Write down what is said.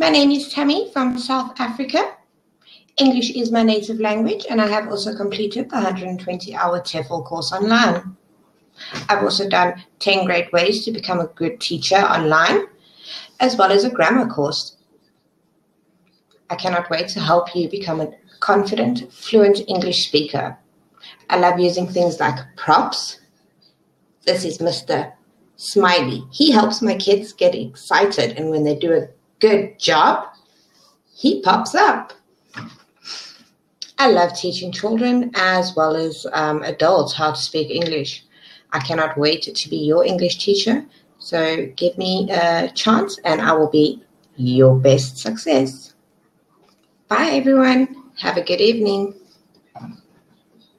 My name is Tammy from South Africa. English is my native language, and I have also completed the 120 hour TEFL course online. I've also done 10 great ways to become a good teacher online, as well as a grammar course. I cannot wait to help you become a confident, fluent English speaker. I love using things like props. This is Mr. Smiley. He helps my kids get excited, and when they do a good job, he pops up. I love teaching children as well as um, adults how to speak English. I cannot wait to be your English teacher. So give me a chance and I will be your best success. Bye, everyone. Have a good evening.